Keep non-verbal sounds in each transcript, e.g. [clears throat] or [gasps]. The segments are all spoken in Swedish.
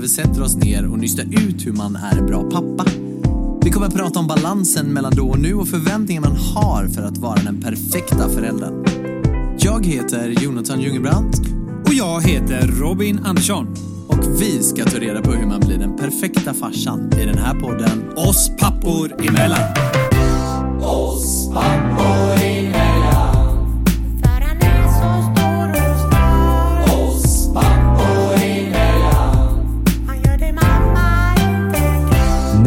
vi sätter oss ner och nystar ut hur man är en bra pappa. Vi kommer att prata om balansen mellan då och nu och förväntningar man har för att vara den perfekta föräldern. Jag heter Jonathan Jungebrandt Och jag heter Robin Andersson. och vi ska ta reda på hur man blir den perfekta farsan i den här podden Oss pappor emellan. För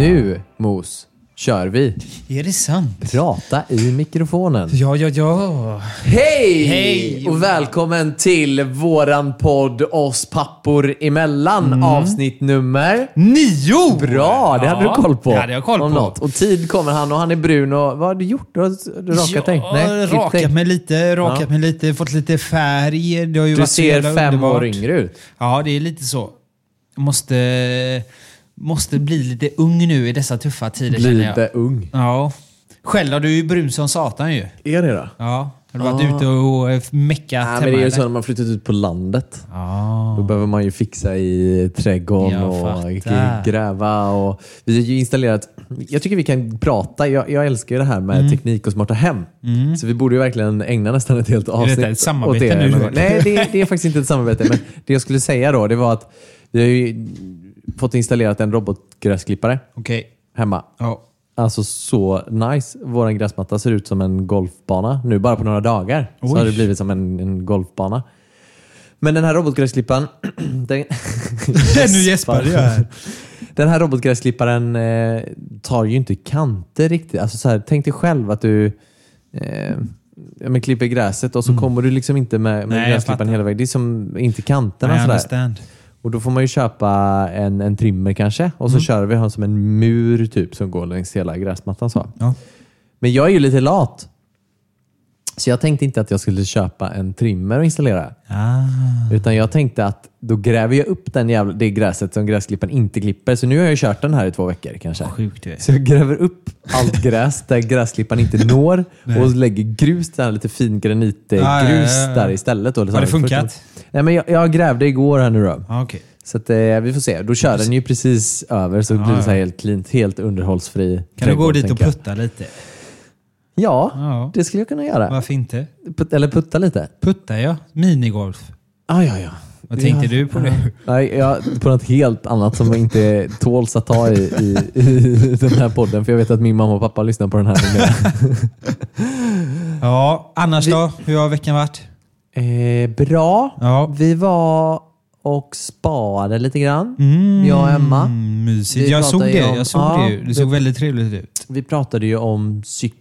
Nu, Mos, kör vi. Är det sant? Prata i mikrofonen. Ja, ja, ja. Hej! Hej! Och välkommen till våran podd Oss pappor emellan. Avsnitt nummer... Nio! Bra, det hade Ja, du koll på. Det hade jag koll på. Något. Och tid kommer han och han är brun. Och, vad har du gjort? Du har du rakat dig? Ja, klippt rakat dig. mig lite, rakat Ja. mig lite, fått lite färg. Det har ju Du varit så ser jävla fem underbart. år yngre ut. Ja, det är lite så. Jag måste, måste bli lite ung nu i dessa tuffa tider känner jag. Lite ung. Ja. Själv har du ju brun som satan ju. Är det då? Ja. Har du varit ute och eh, meckat Nej, men det är ju så när man flyttat ut på landet. Ja. Då behöver man ju fixa i trädgården och gräva. Och vi har ju installerat... Jag tycker vi kan prata. Jag, jag älskar ju det här med Mm. teknik och smarta hem. Så vi borde ju verkligen ägna nästan ett helt avsnitt ett samarbete åt det nu? Nej, det, det är faktiskt inte ett samarbete. Men [laughs] det jag skulle säga då, det var att vi har ju fått installerat en robotgräsklippare Okej. hemma. Ja. Alltså så nice. Vår gräsmatta ser ut som en golfbana. Nu bara på några dagar så Oj. har det blivit som en, en golfbana. Men den här robotgräsklipparen... [clears throat] den, [laughs] nu gäspade jag här. [laughs] den här robotgräsklipparen eh, tar ju inte kanter riktigt. Alltså så här, tänk dig själv att du eh, ja, men klipper gräset och så kommer du liksom inte med, med Mm. Nej, jag gräsklipparen fattar. hela vägen. Det är som inte kanterna. I sådär. understand. Och då får man ju köpa en, en trimmer kanske och Mm. så kör vi har som en mur typ som går längs hela gräsmattan. Så. Ja. Men jag är ju lite lat. Så jag tänkte inte att jag skulle köpa en trimmer och installera. Ah. Utan jag tänkte att då gräver jag upp den jävla, det gräset som gräsklipparen inte klipper. Så nu har jag kört den här i två veckor kanske. Sjukt. Så jag gräver upp allt gräs där gräsklipparen inte [laughs] når och lägger grus, där, lite fin granitgrus Ja, ja, ja, ja. där istället. Då, Har det funkat? Nej, men jag, jag grävde igår här nu då. Ja, okej. Så att, eh, vi får se. Då kör den ju precis över så det blir det så helt cleant, helt underhållsfri Kan du gå dit och putta lite? Ja, Ja. det skulle jag kunna göra. Varför inte? Put, eller putta lite. Putta ja. Minigolf. Ah, ja, ja. Vad tänkte Ja, du på det? Nej, jag, på något helt annat som inte tåls att ta i, i, i [laughs] den här podden. För jag vet att min mamma och pappa lyssnar på den här. [laughs] Ja, annars då? Hur har veckan varit? eh, bra. Ja. Vi var och sparade lite grann. Mm, Jag och Emma. Mysigt. Vi Jag såg det. om- Jag såg Ja, det. ju. Det vi- såg väldigt trevligt ut. Vi pratade ju om cykel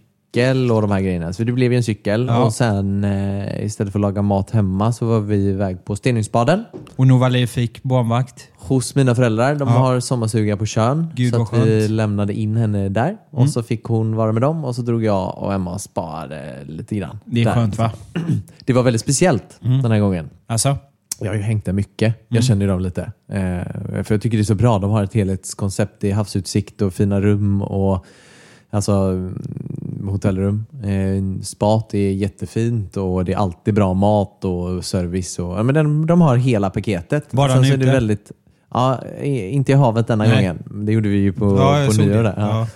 och de här grejerna. Så det blev ju en cykel. Ja. Och sen eh, istället för att laga mat hemma så var vi iväg på Stenungsbaden. Och Novali fick barnvakt. hos mina föräldrar. De Ja. har sommarstuga på Tjörn. Gud, så vi. Mm. lämnade in henne där. Och så fick hon vara med dem och så drog jag och Emma och sparade lite grann. Det är där. skönt va? [clears throat] Det var väldigt speciellt Mm. den här gången. Alltså? Jag har ju hängt där mycket. Mm. Jag känner ju dem lite. Eh, för jag tycker det är så bra. De har ett helhetskoncept. Det är havsutsikt och fina rum och alltså mm, hotellrum. Eh, spat är jättefint och det är alltid bra mat och service. Och, ja, men de, de har hela paketet. Var han så är det ute? väldigt, ja, inte i havet denna Nej. gången. Det gjorde vi ju på, Ja, på nyår. Där. Ja.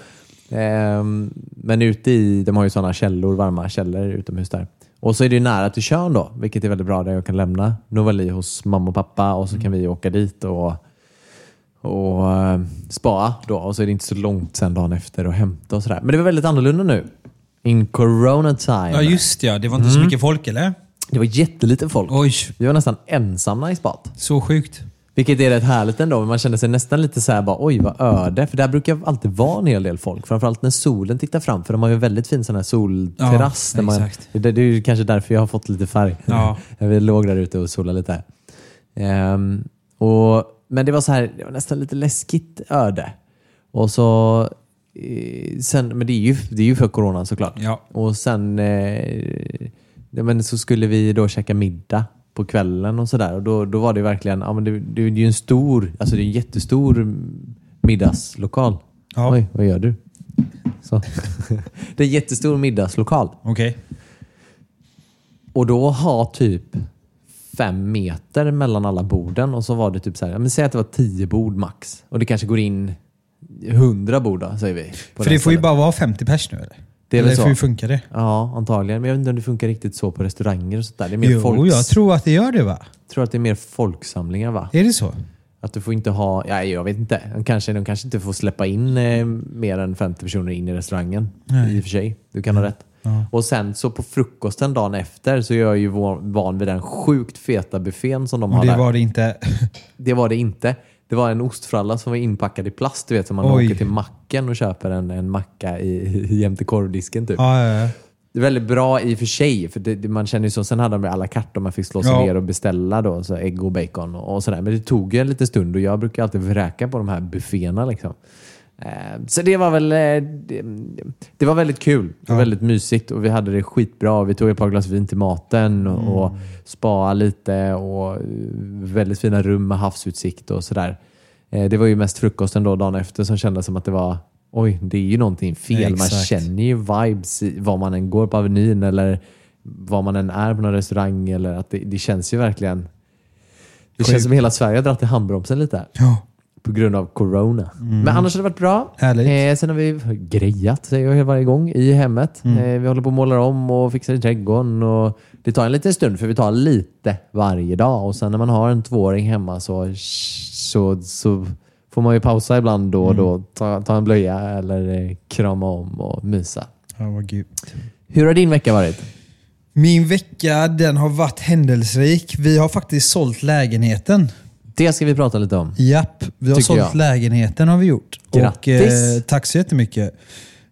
Ehm, men ute i, de har ju sådana källor, varma källor utomhus där. Och så är det ju nära till Tjörn då, vilket är väldigt bra där jag kan lämna Novali hos mamma och pappa och så Mm. kan vi åka dit och, och uh, spa då. Och så är det inte så långt sen dagen efter och hämta och sådär. Men det var väldigt annorlunda nu. In corona time. Ja just ja. Det var inte Mm. så mycket folk eller? Det var jättelite folk. Oj, Vi var nästan ensamma i spat. så sjukt. Vilket är rätt härligt ändå. men Man känner sig nästan lite så här bara, oj vad öde. För där brukar alltid vara en hel del folk. Framförallt när solen tittar fram. För de har ju en väldigt fin sån här solterrass. Ja, där man, exakt. det, det är ju kanske därför jag har fått lite färg. Ja. [laughs] Vi låg där ute och solade lite. Ehm, och, men det var så här, det var nästan lite läskigt öde. Och så sen, men det är, ju, det är ju för coronan såklart. Ja. Och sen eh, men så skulle vi då käka middag på kvällen och sådär. Och då, då var det verkligen, ja, men det, det, är ju en stor, alltså det är en jättestor middagslokal. Ja. Oj, vad gör du? Så. [laughs] det är en jättestor middagslokal. Okej. Och då har typ fem meter mellan alla borden och så var det typ så här, men säg att det var tio bord max. Och det kanske går in hundra bord då, säger vi. För det får ju bara vara 50 pers nu eller? Det är eller så. hur funkar det? Ja, antagligen. Men jag vet inte om det funkar riktigt så på restauranger och sånt där. Det är mer Jo, folks... jag tror att det gör det va? tror att det är mer folksamlingar va? Är det så? Att du får inte ha, ja, jag vet inte. De kanske, de kanske inte får släppa in eh, mer än 50 personer in i restaurangen. Nej. I och för sig. Du kan ha rätt. Ja. Och sen så på frukosten dagen efter så är jag ju van vid den sjukt feta buffén som de Och har det där. var det inte. Det var det inte. Det var en ostfralla som var inpackad i plast. Du vet, som man Oj. åker till macken och köper en, en macka i, [laughs] i, jämte korvdisken. Typ. ja, ja, ja. Det är väldigt bra i och för sig. För det, man känner ju så. Sen hade de alla kartor man fick slå sig Ja. ner och beställa då, så ägg och bacon och, och sådär. Men det tog ju en liten stund och jag brukar alltid vräka på de här bufféerna. Liksom. Eh, så det var väl eh, det, det var väldigt kul. Var Ja. väldigt mysigt och vi hade det skitbra. Vi tog ett par glas vin till maten och, Mm. och spa lite och eh, väldigt fina rum med havsutsikt och sådär. Det var ju mest frukosten då dagen efter som kändes som att det var Oj, det är ju någonting fel. Man Exakt. känner ju vibes var man än går på Avenyn eller var man än är på någon restaurang. Eller att det, det känns ju verkligen... Det Sjukt. känns som hela Sverige har dragit i handbromsen lite ja. På grund av corona. Men annars har det varit bra. Eh, sen har vi grejat, säger jag varje gång, i hemmet. Mm. Eh, vi håller på och målar om och fixar i trädgården. Och det tar en liten stund, för vi tar lite varje dag. Och sen när man har en tvååring hemma så, så, så får man ju pausa ibland då och Mm. då. Ta, ta en blöja eller eh, krama om och mysa. ja vad. Hur har din vecka varit? Min vecka den har varit händelserik. Vi har faktiskt sålt lägenheten. Det ska vi prata lite om. Japp, vi har sålt jag. lägenheten har vi gjort. Grattis. Och, eh, tack så jättemycket.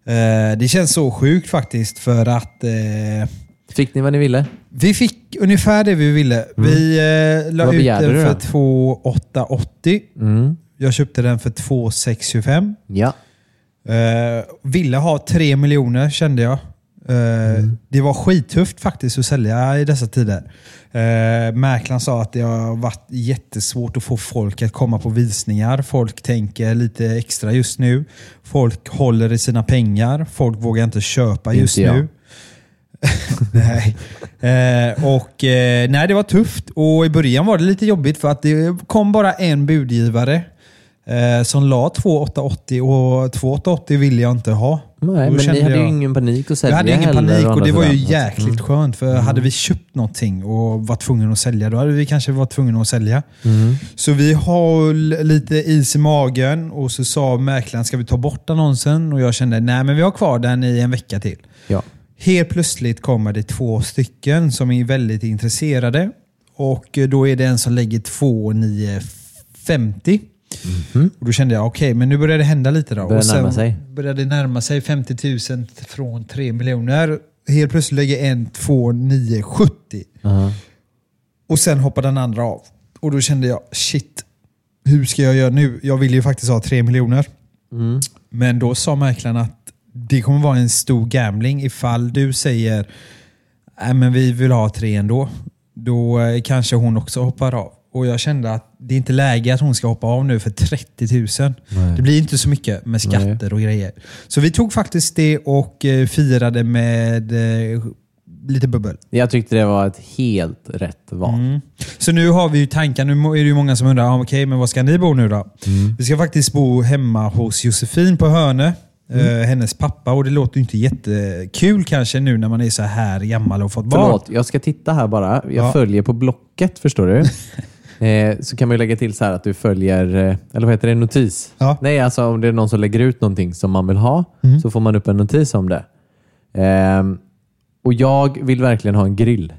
Eh, det känns så sjukt faktiskt för att eh, Fick ni vad ni ville? vi fick ungefär det vi ville. Vi eh, la Mm. Vad ut den för då? 2,880. Mm. Jag köpte den för 2,625. Ja. Eh, ville ha 3 miljoner kände jag. Eh, Det var skittufft faktiskt att sälja i dessa tider. Uh, mäklaren sa att det har varit jättesvårt att få folk att komma på visningar. Folk tänker lite extra just nu. Folk håller i sina pengar. Folk vågar inte köpa Inte just jag. nu. [laughs] nej. Eh, och, eh, nej, det var tufft. Och I början var det lite jobbigt för att det kom bara en budgivare eh, som la 2880 och 2880 ville jag inte ha. Nej, men ni hade ju jag- ingen panik att sälja hade ingen panik och det var ju jäkligt Mm. skönt. För hade vi köpt någonting och var tvungna att sälja, då hade vi kanske varit tvungna att sälja. Mm. Så vi har lite is i magen och så sa mäklaren, ska vi ta bort annonsen? Och jag kände, nej men vi har kvar den i en vecka till. Ja. Helt plötsligt kommer det två stycken som är väldigt intresserade. Och då är det en som lägger 2950. Och då kände jag, okej, men nu börjar det hända lite då. Börjar och sen närma sig. började det närma sig 50 000 från 3 miljoner. Helt plötsligt lägger en 2970. Ja. Och sen hoppar den andra av. Och då kände jag, shit, hur ska jag göra nu? Jag vill ju faktiskt ha 3 miljoner. Mm. Men då sa mäklaren att det kommer vara en stor gambling ifall du säger Nej, men vi vill ha tre ändå. Då eh, kanske hon också hoppar av. Och jag kände att det är inte läge att hon ska hoppa av nu för 30 000. Nej. Det blir inte så mycket med skatter och grejer. Så vi tog faktiskt det och eh, firade med eh, lite bubbel. Jag tyckte det var ett helt rätt val. Mm. Så nu har vi ju tankar. Nu är det ju många som undrar, ah, okej, men var ska ni bo nu då? Mm. Vi ska faktiskt bo hemma hos Josefin på Hörne. Mm. eh, hennes pappa. Och det låter inte jättekul kanske nu när man är så här gammal och fått barn. Förlåt, jag ska titta här bara. Jag Ja. följer på Blocket, förstår du. [laughs] eh, så kan man lägga till så här att du följer, eh, eller vad heter det, notis? Ja. Mm. Nej, alltså om det är någon som lägger ut någonting som man vill ha så får man upp en notis om det. Ehm, och jag vill verkligen ha en grill.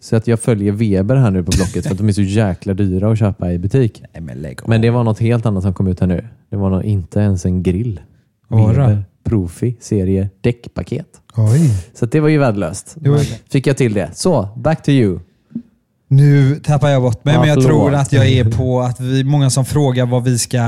Så att jag följer Weber här nu på Blocket för att de är så jäkla dyra att köpa i butik. Nej, men. Men det var något helt annat som kom ut här nu. Det var nog inte ens en grill. Då? Weber Profi serie däckpaket. Oj. Så det var ju värdelöst. Fick jag till det. Så, back to you. Nu tappar jag bort mig, Ja, men jag förlåt. tror att jag är på att vi många som frågar var vi ska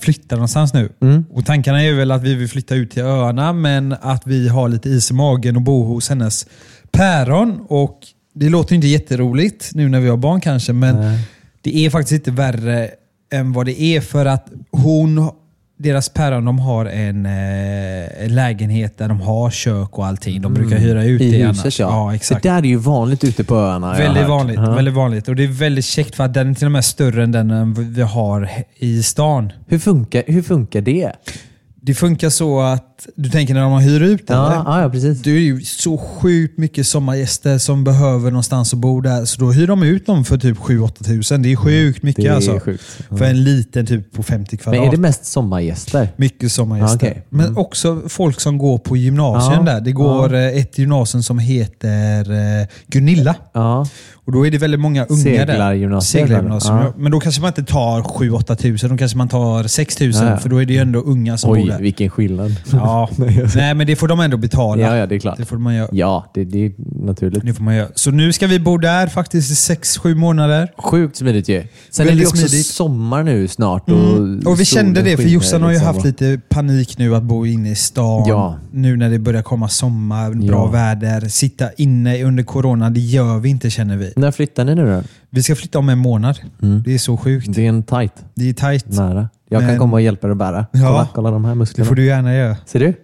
flytta någonstans nu. Mm. Och Tankarna är väl att vi vill flytta ut till öarna, men att vi har lite is i magen och bo hos hennes päron. Och Det låter inte jätteroligt nu när vi har barn kanske, men Nej. det är faktiskt inte värre än vad det är för att hon deras päron de har en eh, lägenhet där de har kök och allting. De brukar hyra ut I det huset annars. ja. ja exakt. Det där är ju vanligt ute på öarna. Väldigt vanligt, Ja. väldigt vanligt. Och det är väldigt käckt för att den är till och med större än den eh, vi har i stan. Hur, funkar, hur funkar det? Det funkar så att, du tänker när de hyr ut den? Ja, ja, precis. Det är ju så sjukt mycket sommargäster som behöver någonstans att bo där. Så då hyr de ut dem för typ 7-8 tusen. Det är sjukt mycket Det är alltså. sjukt. Ja. För en liten typ på 50 kvadrat. Men är det mest sommargäster? Mycket sommargäster. Ja, okej. Men också folk som går på gymnasium Ja, där. Det går eh, ett gymnasium som heter eh, Gunilla. Ja. Och då är det väldigt många unga där. Seglargymnasiet, Seglargymnasium. eller? Ja. Men då kanske man inte tar 7-8 tusen. Då kanske man tar 6 tusen. För då är det ju ändå unga som bor Oj, där. vilken skillnad. Ja. [laughs] Nej, men det får de ändå betala. Ja, ja, det är klart. Det får man göra. Ja, det, det är naturligt. Det får man göra. Så nu ska vi bo där faktiskt i 6-7 månader. Sjukt smidigt ju. Sen är Väldigt det också smidigt. sommar nu snart. Och, Mm. Och vi kände det, för Jossan har ju liksom haft lite panik nu att bo inne i stan. Ja. Nu när det börjar komma sommar, bra Ja. väder. Sitta inne under corona, det gör vi inte känner vi. När flyttar ni nu då? Vi ska flytta om en månad. Mm. Det är så sjukt. Det är en tight. Det är tajt. Nära. Jag Men- kan komma och hjälpa dig att bära. Ja. Kolla, kolla de här Det musklerna. får du gärna göra. Ser du?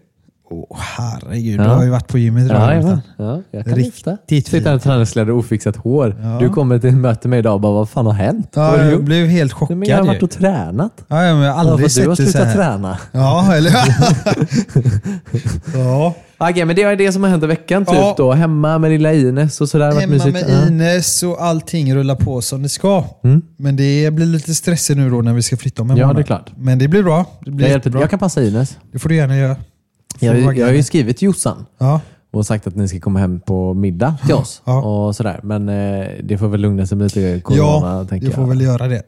Åh herregud, Ja. du har ju varit på gymmet idag. Ja, ja, ja, jag kan Riktigt. Sitter en träningskläder och ofixat hår. Ja. Du kommer till ett möte med idag och bara, vad fan har hänt? har Ja, du jag blev helt chockad men jag har varit och tränat. Ja, ja, men jag har Ja, aldrig du har sett det så slutat här. träna. Ja, eller [laughs] [laughs] Ja. Okej, men det är det som har hänt i veckan typ Ja. då. Hemma med lilla Ines och sådär. Hemma med Ja. Ines och allting rullar på som det ska. Mm. Men det blir lite stressigt nu då när vi ska flytta om en Ja, månad. det är klart. Men det blir bra. Det blir Jag, hjälper, jag kan passa Ines. Det får du gärna göra. Jag, jag har ju skrivit till Jossan Ja. och sagt att ni ska komma hem på middag till oss. Ja. och sådär. Men eh, det får väl lugna sig med lite corona, Ja, tänker du får jag. väl göra det.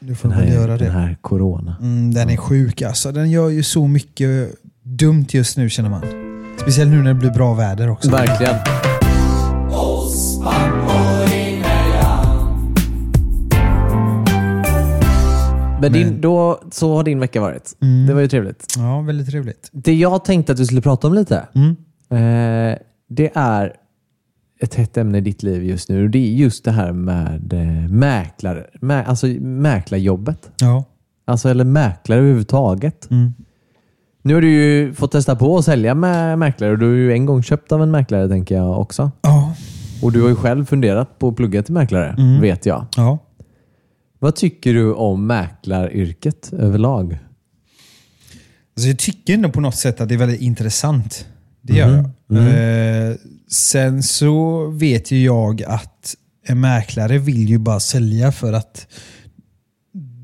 Du får den, väl här, göra den det. här corona. Mm, den är sjuk alltså. Den gör ju så mycket dumt just nu känner man. Speciellt nu när det blir bra väder också. Verkligen. Men din, då, så har din vecka varit. Mm. Det var ju trevligt. Ja, väldigt trevligt. Det jag tänkte att vi skulle prata om lite, Mm. eh, det är ett hett ämne i ditt liv just nu. Det är just det här med eh, mäklare, mä, alltså mäklarjobbet. Ja. Alltså, eller mäklare överhuvudtaget. Mm. Nu har du ju fått testa på att sälja med mäklare och du har ju en gång köpt av en mäklare tänker jag också. Ja. Och du har ju själv funderat på att plugga till mäklare, Mm. vet jag. ja. Vad tycker du om mäklaryrket överlag? Alltså jag tycker ändå på något sätt att det är väldigt intressant. Det gör Mhm. jag. Eh, sen så vet ju jag att en mäklare vill ju bara sälja för att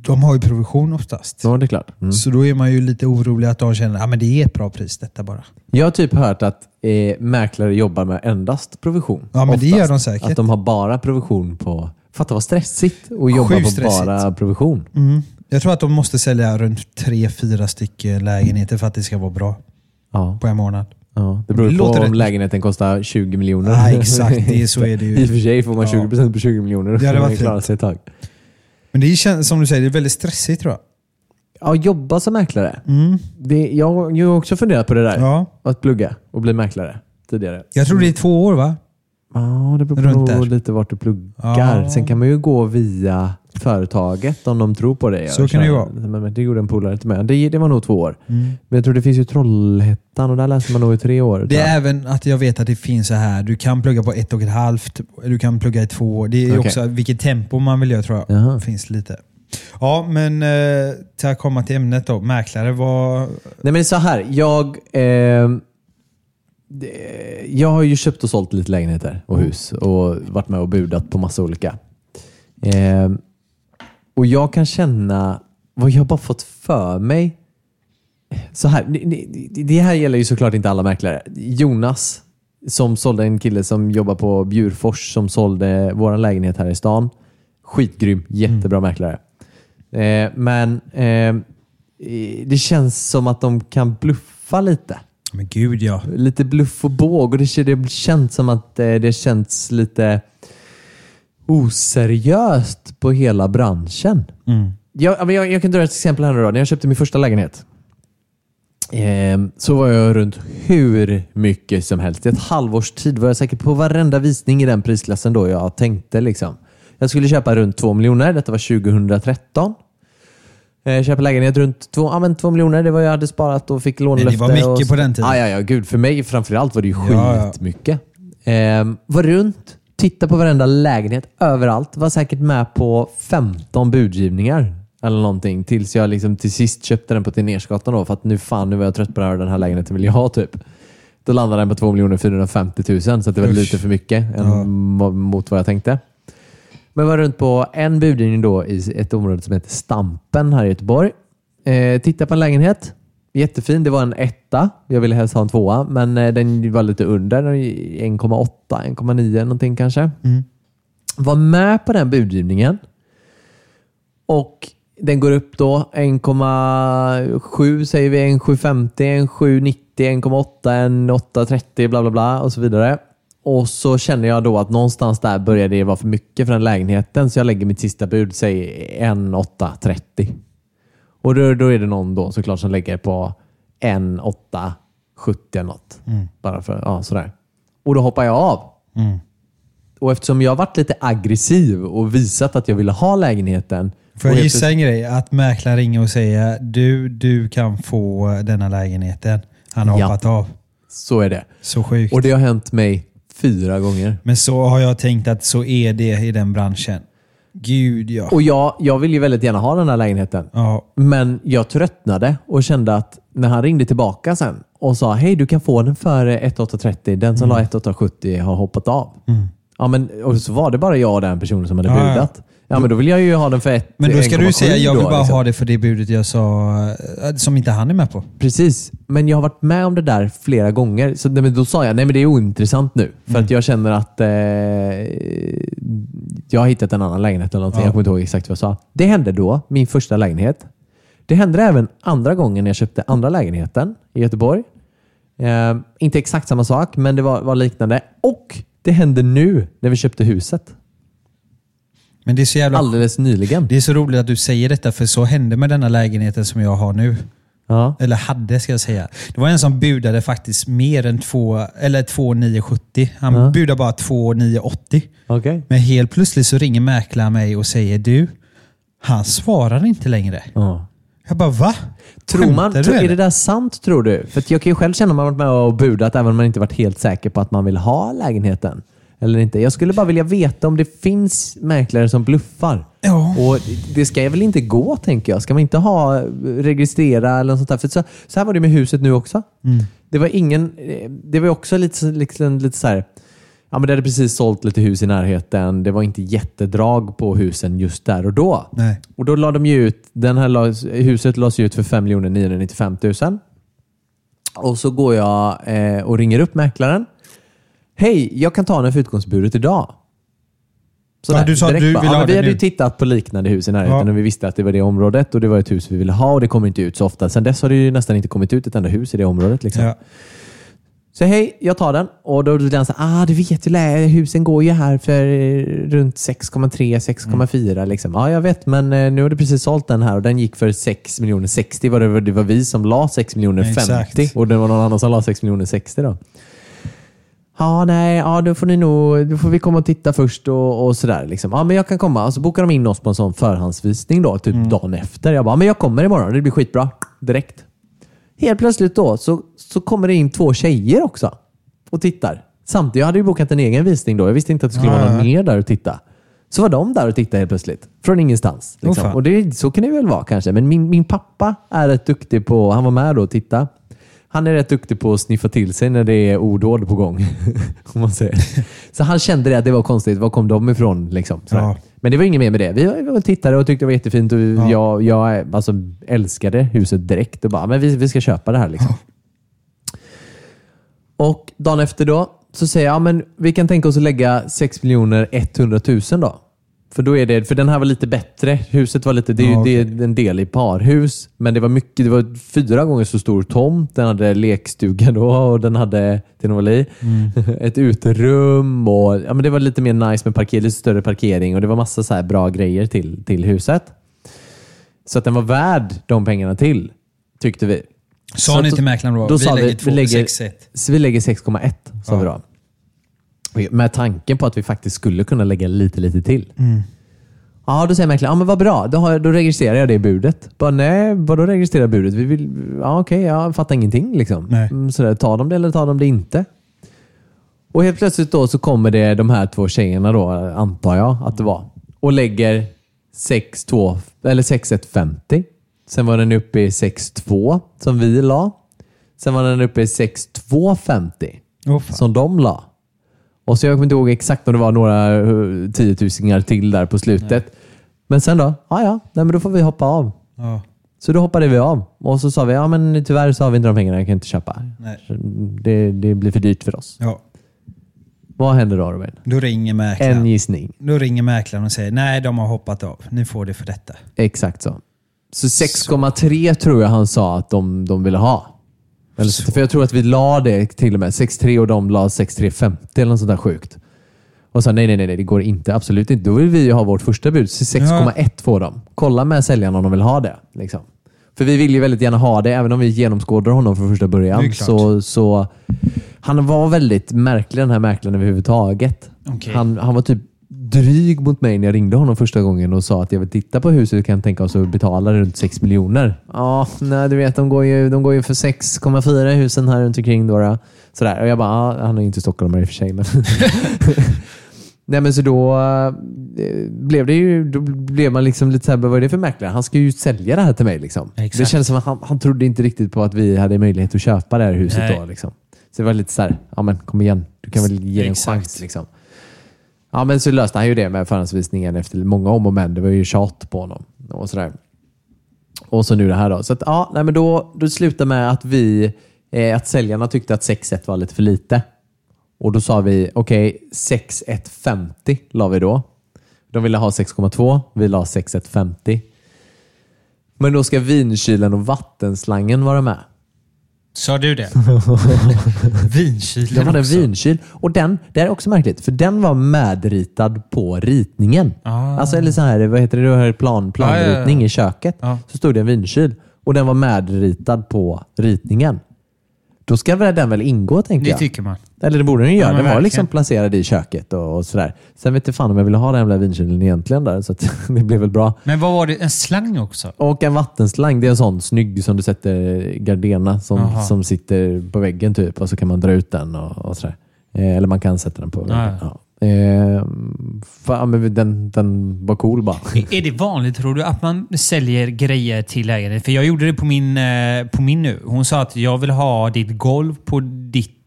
de har ju provision oftast. Ja, det är klart. Mm. Så då är man ju lite orolig att de känner att ah, men det är ett bra pris detta bara. Jag har typ hört att eh, mäklare jobbar med endast provision. Ja, men det Oftast. gör de säkert. Att de har bara provision på... Fatta vad stressigt att jobba Sjukt på stressigt. bara provision. Mm. Jag tror att de måste sälja runt tre, fyra stycken lägenheter för att det ska vara bra Ja, på en månad. ja. Det beror Det på om rätt. lägenheten kostar 20 miljoner. Ja, exakt. Det så är det [laughs] I och ju. för sig får man Ja. 20% på 20 miljoner. Ja, det Då var kan man klara fint. sig ett tag. Men det är som du säger, det är väldigt stressigt tror jag. Ja, jobba som mäklare. Mm. Det, jag, jag har också funderat på det där. Ja. Att plugga och bli mäklare tidigare. Jag tror det är två år va? Ja, det beror på lite vart du pluggar. Ja. Sen kan man ju gå via företaget om de tror på det. Så kan det ju vara. Men, det gjorde en polare till mig. Det, det var nog två år. Mm. Men jag tror det finns ju Trollhättan och där läser man nog i tre år. Det är även att jag vet att det finns så här. Du kan plugga på ett och ett halvt, du kan plugga i två år. Det är Okej. också vilket tempo man vill göra tror jag. Jaha. Det finns lite. Ja, men eh, till att komma till ämnet då. Mäklare var... Nej men så här. Jag, det- jag har ju köpt och sålt lite lägenheter och hus och varit med och budat på massa olika. Ehm, och jag kan känna vad jag bara fått för mig. Så här, det- här gäller ju såklart inte alla mäklare. Jonas som sålde en kille som jobbar på Bjurfors som sålde vår lägenhet här i stan. Skitgrym, jättebra mäklare. Eh, men eh, det känns som att de kan bluffa lite. Men gud ja. Lite bluff och båg och det, det känns som att eh, det känns lite oseriöst på hela branschen. Mm. Jag, ja, jag, jag kan dra ett exempel här nu då. När jag köpte min första lägenhet eh, så var jag runt hur mycket som helst. I ett halvårs tid var jag säkert på varenda visning i den prisklassen då jag tänkte. liksom. Jag skulle köpa runt två miljoner. Detta var 2013. Eh, köpa lägenhet runt två, ja, men två miljoner. Det var jag hade sparat och fick lånelöfte. Det var mycket och, på den tiden. Ja, ja, ja. Gud, för mig framförallt var det ju Ja, ja. skitmycket. Eh, var runt, titta på varenda lägenhet överallt. Var säkert med på 15 budgivningar eller någonting tills jag liksom till sist köpte den på Tegnérgatan då. För att nu fan, nu var jag trött på det här, den här lägenheten vill jag ha typ. Då landade den på 2 450 000 så det var Usch. lite för mycket än Ja. mo- mot vad jag tänkte. Men var runt på en budgivning då i ett område som heter Stampen här i Göteborg. Eh, titta på en lägenhet. Jättefin. Det var en etta. Jag ville helst ha en tvåa, men eh, den var lite under. 1,8, 1,9 någonting kanske. Var med på den budgivningen. Och den går upp då 1,7 säger vi, 1,750, 1,790, 1,8, 1,830 bla bla bla och så vidare. Och så känner jag då att någonstans där börjar det vara för mycket för den lägenheten så jag lägger mitt sista bud, säg 1,830. Och då, då är det någon då såklart som lägger på 1,870 eller något. Bara för, ja sådär. Och då hoppar jag av. Och eftersom jag har varit lite aggressiv och visat att jag ville ha lägenheten. Får jag gissa en grej? Att mäklaren ringer och säger du, du kan få denna lägenheten. Han har Ja. hoppat av. Så är det. Så sjukt. Och det har hänt mig fyra gånger. Men så har jag tänkt att så är det i den branschen. Gud ja. Och jag, jag vill ju väldigt gärna ha den här lägenheten. ja. Men jag tröttnade och kände att när han ringde tillbaka sen och sa hej du kan få den för 1830. Den som la 1870 har hoppat av. Ja, men, och så var det bara jag och den personen som hade ja. budat. Ja, men då vill jag ju ha den för ett, Men då ska du 1,7 säga jag vill då, bara liksom. ha det för det budet jag sa, eh, som inte han är med på. Precis, men jag har varit med om det där flera gånger. Så nej, men då sa jag nej men det är ointressant nu. För Mm. att jag känner att eh, jag har hittat en annan lägenhet eller någonting. Ja. Jag kommer inte ihåg exakt vad jag sa. Det hände då, min första lägenhet. Det hände även andra gången när jag köpte andra lägenheten i Göteborg. Eh, inte exakt samma sak, men det var, var liknande. Och det hände nu när vi köpte huset. Men det är så jävla... Alldeles nyligen. Det är så roligt att du säger detta, för så hände med denna lägenheten som jag har nu. Ja. Eller hade ska jag säga. Det var en som budade faktiskt mer än 2 eller 2,970. Han Ja. budade bara 2,980. Okej. Men helt plötsligt så ringer mäklaren mig och säger du, han svarar inte längre. Ja. Jag bara va? Tror man, du, är det där sant tror du? För jag kan ju själv känna att man varit med och budat även om man inte varit helt säker på att man vill ha lägenheten. Eller inte. Jag skulle bara vilja veta om det finns mäklare som bluffar. Ja. Och Det ska väl inte gå, tänker jag. Ska man inte ha registrera eller något sånt där? För så, så här var det med huset nu också. Mm. Det var ingen... eh, Det var också lite, så- liksom, lite så här... Ja, men det hade precis sålt lite hus i närheten. Det var inte jättedrag på husen just där och då. Nej. Och då la de ut, den här las, huset lades ut för 5 995 000. Och så går jag eh, och ringer upp mäklaren. Hej, jag kan ta den för utgångsbudet idag. Ja, du sa att du bara, ja, ha Vi hade ju tittat på liknande hus i närheten Ja. och vi visste att det var det området och det var ett hus vi ville ha och det kommer inte ut så ofta. Sen dess har det ju nästan inte kommit ut ett enda hus i det området. Liksom. Ja. Så hej, jag tar den. Och då blir den så ah du vet ju, husen går ju här för eh, runt 6,3, 6,4 Mm. liksom. Ja, jag vet, men eh, nu har du precis sålt den här och den gick för 6 miljoner 60. Var det, det var vi som la 6 miljoner 50 Exakt. och det var någon annan som la 6 miljoner 60 då. Ja, nej, ja, då får ni nog, då får vi komma och titta först och, och sådär. Liksom. Ja, men jag kan komma. Och så bokar de in oss på en sån förhandsvisning då, typ Mm. dagen efter. Jag bara, "Ja, men jag kommer imorgon. Det blir skitbra. Direkt. Helt plötsligt då så, så kommer det in två tjejer också och tittar. Samtidigt, jag hade ju bokat en egen visning då. Jag visste inte att det skulle Ja, vara någon mer där och titta. Så var de där och tittade helt plötsligt. Från ingenstans. Liksom. fan. och det, så kan det väl vara kanske. Men min, min pappa är rätt duktig på, han var med då och titta. Han är rätt duktig på att sniffa till sig när det är ordåd på gång. [laughs] om man säger. Så han kände det att det var konstigt. Var kom de ifrån? Liksom. Ja. Men det var inget mer med det. Vi var- tittade och tyckte det var jättefint. Och Ja. jag jag alltså, älskade huset direkt och bara, men vi, vi ska köpa det här. Liksom. Och dagen efter då så säger jag, ja, men vi kan tänka oss att lägga 6 100 000 då. För, då är det, för den här var lite bättre. Huset var lite, det är, ju- Ja, det är en del i parhus, men det var mycket, det var fyra gånger så stor tomt. Den hade lekstuga då och den hade, till någon i, [laughs] ett uterum och ja, men det var lite mer nice med parkering, lite större parkering och det var massa så här bra grejer till, till huset. Så att den var värd de pengarna till, tyckte vi. Sa Så ni till mäklaren då? vi lägger vi 2 för lägger- 6,1. Så vi lägger 6,1 sa Ja. vi då. Med tanken på att vi faktiskt skulle kunna lägga lite, lite till. Ja, då säger mäklaren, ja men vad bra, då, har då registrerar jag det budet. Bara, nej, vadå registrera budet? Vi vill, ja okej, jag fattar ingenting. Liksom. Mm, Sådär, tar de det eller tar de det inte? Och helt plötsligt då så kommer det de här två tjejerna då, antar jag att det var, och lägger 6-2 eller 6-1-50. Sen var den uppe i 6-2 som vi la. Sen var den uppe i 6-2-50 Åh, fan. som de la. Och så jag kommer inte ihåg exakt om det var några eh, tiotusingar till där på slutet. Men sen då? Ja, ja, nej, men då får vi hoppa av. Ja. Så då hoppade vi av. Och så sa vi, ja men tyvärr så har vi inte de pengarna, jag kan inte köpa. Nej. Det, det blir för dyrt för oss. Ja. Vad händer då Robin? Då ringer En mäklaren. gissning. Då ringer mäklaren och säger nej, de har hoppat av. Ni får det för detta. Exakt så. Så 6,3 tror jag han sa att de, de ville ha. Eller så, för jag tror att vi la det till och med. 6,3 och de la 6,350 eller något sånt där sjukt. Och sa nej, nej, nej, det går inte. Absolut inte. Då vill vi ju ha vårt första bud. Så 6,1 får de. Kolla med säljaren om de vill ha det. Liksom. För vi vill ju väldigt gärna ha det, även om vi genomskådar honom från första början. Så, så, han var väldigt märklig den här mäklaren överhuvudtaget. Okej. Han, han var typ dryg mot mig när jag ringde honom första gången och sa att jag vill titta på huset kan jag tänka oss att betala runt 6 miljoner. Ja, nej, du vet de går ju, de går ju för 6,4 i husen här runt omkring. Då, då. Sådär. Och jag bara, han är ju inte stockholmare i och för sig. Men [laughs] Nej men så då eh, blev det ju, då blev man liksom lite såhär, vad är det för mäklare? Han ska ju sälja det här till mig. Liksom. Exakt. Det kändes som att han, han trodde inte riktigt på att vi hade möjlighet att köpa det här huset Nej. då. Liksom. Så det var lite så här, ja men kom igen, du kan väl ge det en chans. Liksom. Ja men så löste han ju det med förhandsvisningen efter många om och men. Det var ju tjat på honom. Och sådär. Och så nu det här då. Så att, ja, nej, men då, då slutade med att vi, eh, att säljarna tyckte att 6-1 var lite för lite. Och då sa vi, okej, 6-1-50 la vi då. De ville ha 6,2, vi la 6-1-50. Men då ska vinkylen och vattenslangen vara med. Sa du det? [laughs] Vinkylen Det var en också. vinkyl. Och den, det är också märkligt, för den var medritad på ritningen. Ah. Alltså, eller så här, vad heter det, du har plan, planritning Ja, ja, ja. i köket. Ja. Så stod det en vinkyl och den var medritad på ritningen. Då ska väl den väl ingå, tänker Det jag. tycker man. Eller det borde den ju göra. men den var verkligen. liksom placerad i köket och, och sådär. Sen vet jag fan om jag ville ha den jävla vinkylen egentligen där, så [laughs] det blev väl bra. Men vad var det? En slang också? Och en vattenslang, det är en sån snygg som du sätter Gardena som, Aha. som sitter på väggen typ och så kan man dra ut den och, och sådär. Eh, eller man kan sätta den på väggen. Ja. Ja. Eh, fan, men den, den var cool bara. [laughs] Är det vanligt tror du att man säljer grejer till ägaren? För jag gjorde det på min, eh, på min nu. Hon sa att jag vill ha ditt golv på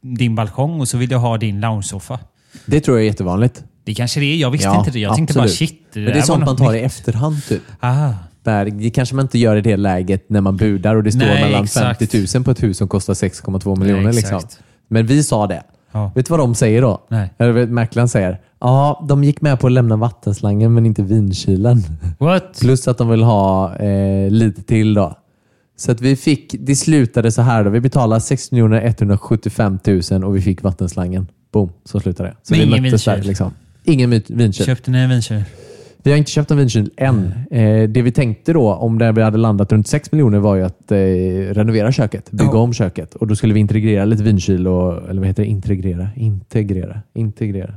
din balkong och så vill jag ha din loungesoffa. Det tror jag är jättevanligt. Det kanske det är. Jag visste Ja, inte det. Jag tänkte bara shit. Men det är sånt man tar i nytt. efterhand typ. Ah. Där, det kanske man inte gör i det läget när man budar och det står Nej, mellan exakt. 50 000 på ett hus som kostar 6,2 miljoner. Nej, liksom. Men vi sa det. Ja. Vet du vad de säger då? Nej. Eller vet, mäklaren säger? Ja, de gick med på att lämna vattenslangen men inte vinkylen. What? Plus att de vill ha eh, lite till då. Så att vi fick, det slutade så här då. Vi betalade 6 175 000 och vi fick vattenslangen. Boom, så slutade det. Så Men vi ingen där, vinkyl? liksom. Ingen vin- vinkyl. Köpte ni en vinkyl? Vi har inte köpt en vinkyl än. Eh, det vi tänkte då, om det vi hade landat runt 6 miljoner, var ju att eh, renovera köket. Bygga Ja. om köket. Och Då skulle vi integrera lite vinkyl och, eller vad heter det? Integrera? Integrera? Integrera?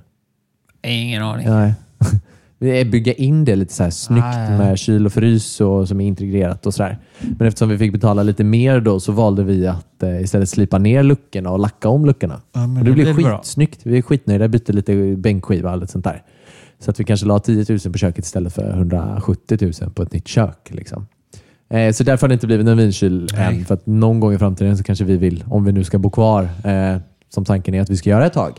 Ingen aning. Nej. [laughs] Bygga in det lite så här snyggt Ah, ja. med kyl och frys och, som är integrerat och sådär. Men eftersom vi fick betala lite mer då så valde vi att eh, istället slipa ner luckorna och lacka om luckorna. Ja, och det, det blev blir bra. skitsnyggt. Vi är skitnöjda. Bytte lite bänkskiva och lite sånt där. Så att vi kanske la 10 000 på köket istället för 170 000 på ett nytt kök. Liksom. Eh, så därför har det inte blivit en vinkyl Nej. än. För att någon gång i framtiden så kanske vi vill, om vi nu ska bo kvar, eh, som tanken är att vi ska göra ett tag,